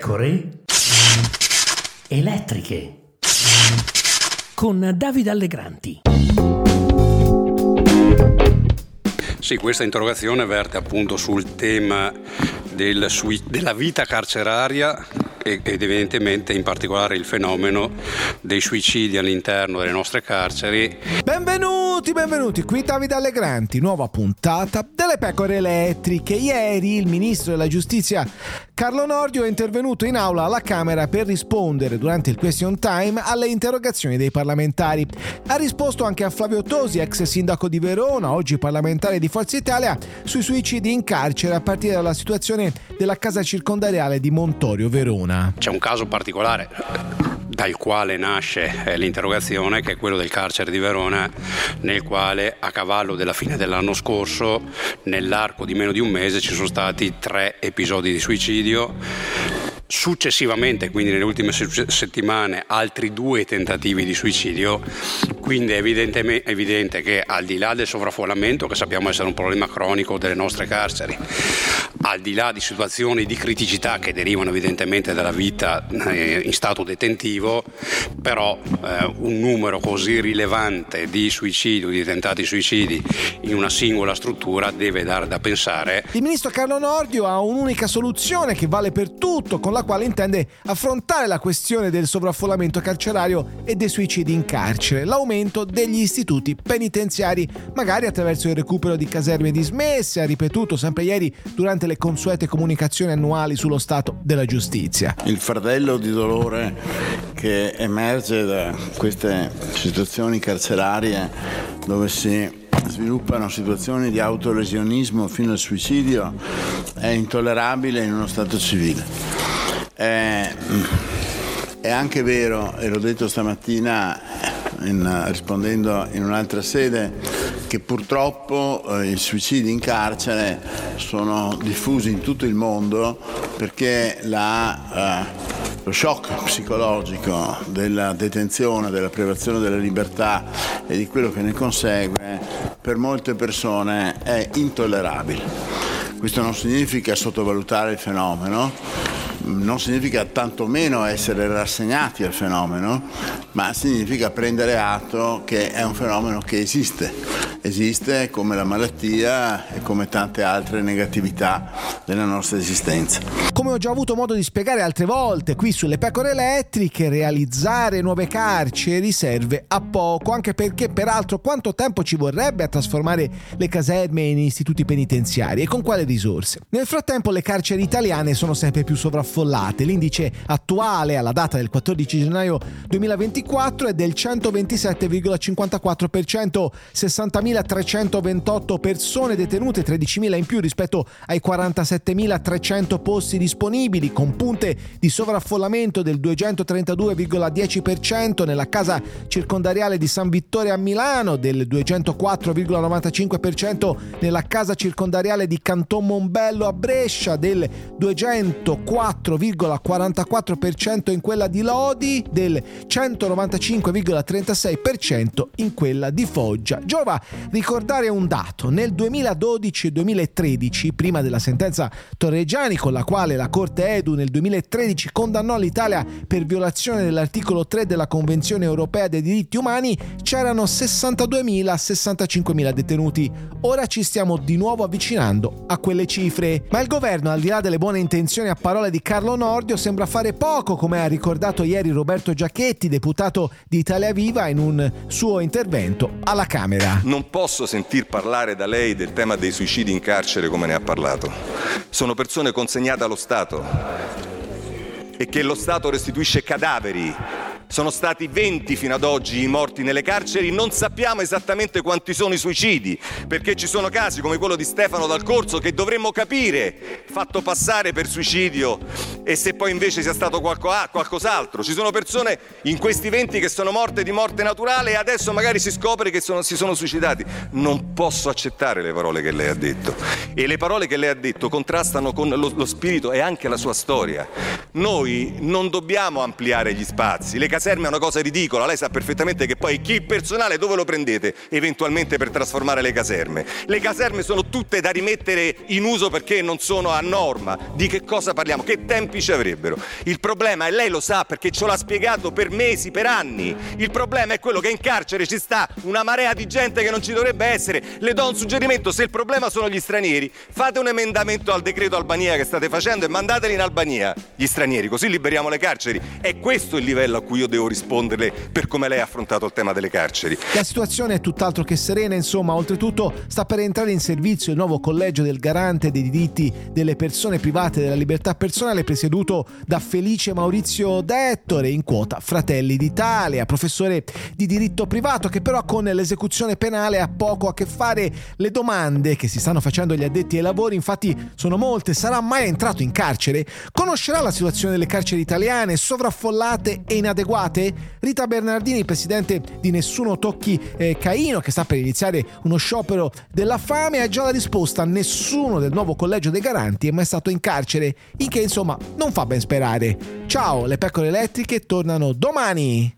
pecore elettriche. Con Davide Allegranti. Sì, questa interrogazione verte appunto sul tema del, della vita carceraria ed evidentemente in particolare il fenomeno dei suicidi all'interno delle nostre carceri. Benvenuti, benvenuti, qui Davide Allegranti, nuova puntata delle pecore elettriche. Ieri il ministro della giustizia Carlo Nordio è intervenuto in aula alla Camera per rispondere durante il question time alle interrogazioni dei parlamentari. Ha risposto anche a Flavio Tosi, ex sindaco di Verona, oggi parlamentare di Forza Italia, sui suicidi in carcere a partire dalla situazione della casa circondariale di Montorio, Verona. C'è un caso particolare dal quale nasce eh, l'interrogazione, che è quello del carcere di Verona, nel quale a cavallo della fine dell'anno scorso, nell'arco di meno di un mese, ci sono stati tre episodi di suicidio. Successivamente, quindi nelle ultime settimane, altri due tentativi di suicidio, quindi è evidente che al di là del sovraffollamento, che sappiamo essere un problema cronico delle nostre carceri, al di là di situazioni di criticità che derivano evidentemente dalla vita eh, in stato detentivo, però eh, un numero così rilevante di suicidi o di tentati suicidi in una singola struttura deve dare da pensare. Il ministro Carlo Nordio ha un'unica soluzione che vale per tutto, con la quale intende affrontare la questione del sovraffollamento carcerario e dei suicidi in carcere, l'aumento degli istituti penitenziari, magari attraverso il recupero di caserme dismesse, ha ripetuto sempre ieri durante le consuete comunicazioni annuali sullo stato della giustizia. Il fardello di dolore che emerge da queste situazioni carcerarie dove si sviluppano situazioni di autolesionismo fino al suicidio è intollerabile in uno Stato civile. È, è anche vero, e l'ho detto stamattina in, rispondendo in un'altra sede, che purtroppo eh, i suicidi in carcere sono diffusi in tutto il mondo perché la, eh, lo shock psicologico della detenzione, della privazione della libertà e di quello che ne consegue per molte persone è intollerabile. Questo non significa sottovalutare il fenomeno, non significa tantomeno essere rassegnati al fenomeno, ma significa prendere atto che è un fenomeno che esiste esiste come la malattia e come tante altre negatività della nostra esistenza. Come ho già avuto modo di spiegare altre volte qui sulle pecore elettriche, realizzare nuove carceri serve a poco, anche perché peraltro quanto tempo ci vorrebbe a trasformare le caserme in istituti penitenziari e con quale risorse? Nel frattempo le carceri italiane sono sempre più sovraffollate, l'indice attuale alla data del 14 gennaio 2024 è del 127,54%, 60.000 13.328 persone detenute, 13.000 in più rispetto ai 47.300 posti disponibili, con punte di sovraffollamento del 232,10% nella casa circondariale di San Vittorio a Milano, del 204,95% nella casa circondariale di Canton Mombello a Brescia, del 204,44% in quella di Lodi, del 195,36% in quella di Foggia. Giova ricordare un dato. Nel 2012 e 2013, prima della sentenza Torreggiani con la quale la Corte Edu nel 2013 condannò l'Italia per violazione dell'articolo 3 della Convenzione europea dei diritti umani, c'erano 62.000-65.000 detenuti. Ora ci stiamo di nuovo avvicinando a quelle cifre. Ma il governo, al di là delle buone intenzioni a parole di Carlo Nordio, sembra fare poco, come ha ricordato ieri Roberto Giacchetti, deputato di Italia Viva, in un suo intervento alla Camera. Non posso sentir parlare da lei del tema dei suicidi in carcere come ne ha parlato. Sono persone consegnate allo Stato e che lo Stato restituisce cadaveri sono stati 20 fino ad oggi i morti nelle carceri, non sappiamo esattamente quanti sono i suicidi, perché ci sono casi come quello di Stefano Dal Corso che dovremmo capire, fatto passare per suicidio e se poi invece sia stato qualcos'altro. Ci sono persone in questi 20 che sono morte di morte naturale e adesso magari si scopre che sono, si sono suicidati. Non posso accettare le parole che lei ha detto e le parole che lei ha detto contrastano con lo, lo spirito e anche la sua storia. Noi non dobbiamo ampliare gli spazi, le caserme è una cosa ridicola, lei sa perfettamente che poi chi il personale dove lo prendete eventualmente per trasformare le caserme? Le caserme sono tutte da rimettere in uso perché non sono a norma. Di che cosa parliamo? Che tempi ci avrebbero? Il problema, e lei lo sa perché ce l'ha spiegato per mesi, per anni, il problema è quello che in carcere ci sta una marea di gente che non ci dovrebbe essere. Le do un suggerimento, se il problema sono gli stranieri, fate un emendamento al decreto Albania che state facendo e mandateli in Albania gli stranieri, così liberiamo le carceri. È questo il livello a cui io devo risponderle per come lei ha affrontato il tema delle carceri. La situazione è tutt'altro che serena, insomma, oltretutto sta per entrare in servizio il nuovo collegio del garante dei diritti delle persone private della libertà personale presieduto da Felice Maurizio Dettore, in quota Fratelli d'Italia, professore di diritto privato che però con l'esecuzione penale ha poco a che fare. Le domande che si stanno facendo gli addetti ai lavori infatti sono molte, sarà mai entrato in carcere? Conoscerà la situazione delle carceri italiane, sovraffollate e inadeguate? Rita Bernardini, presidente di Nessuno Tocchi eh, Caino, che sta per iniziare uno sciopero della fame, ha già la risposta. Nessuno del nuovo collegio dei garanti è mai stato in carcere, il che insomma non fa ben sperare. Ciao, le pecore elettriche tornano domani!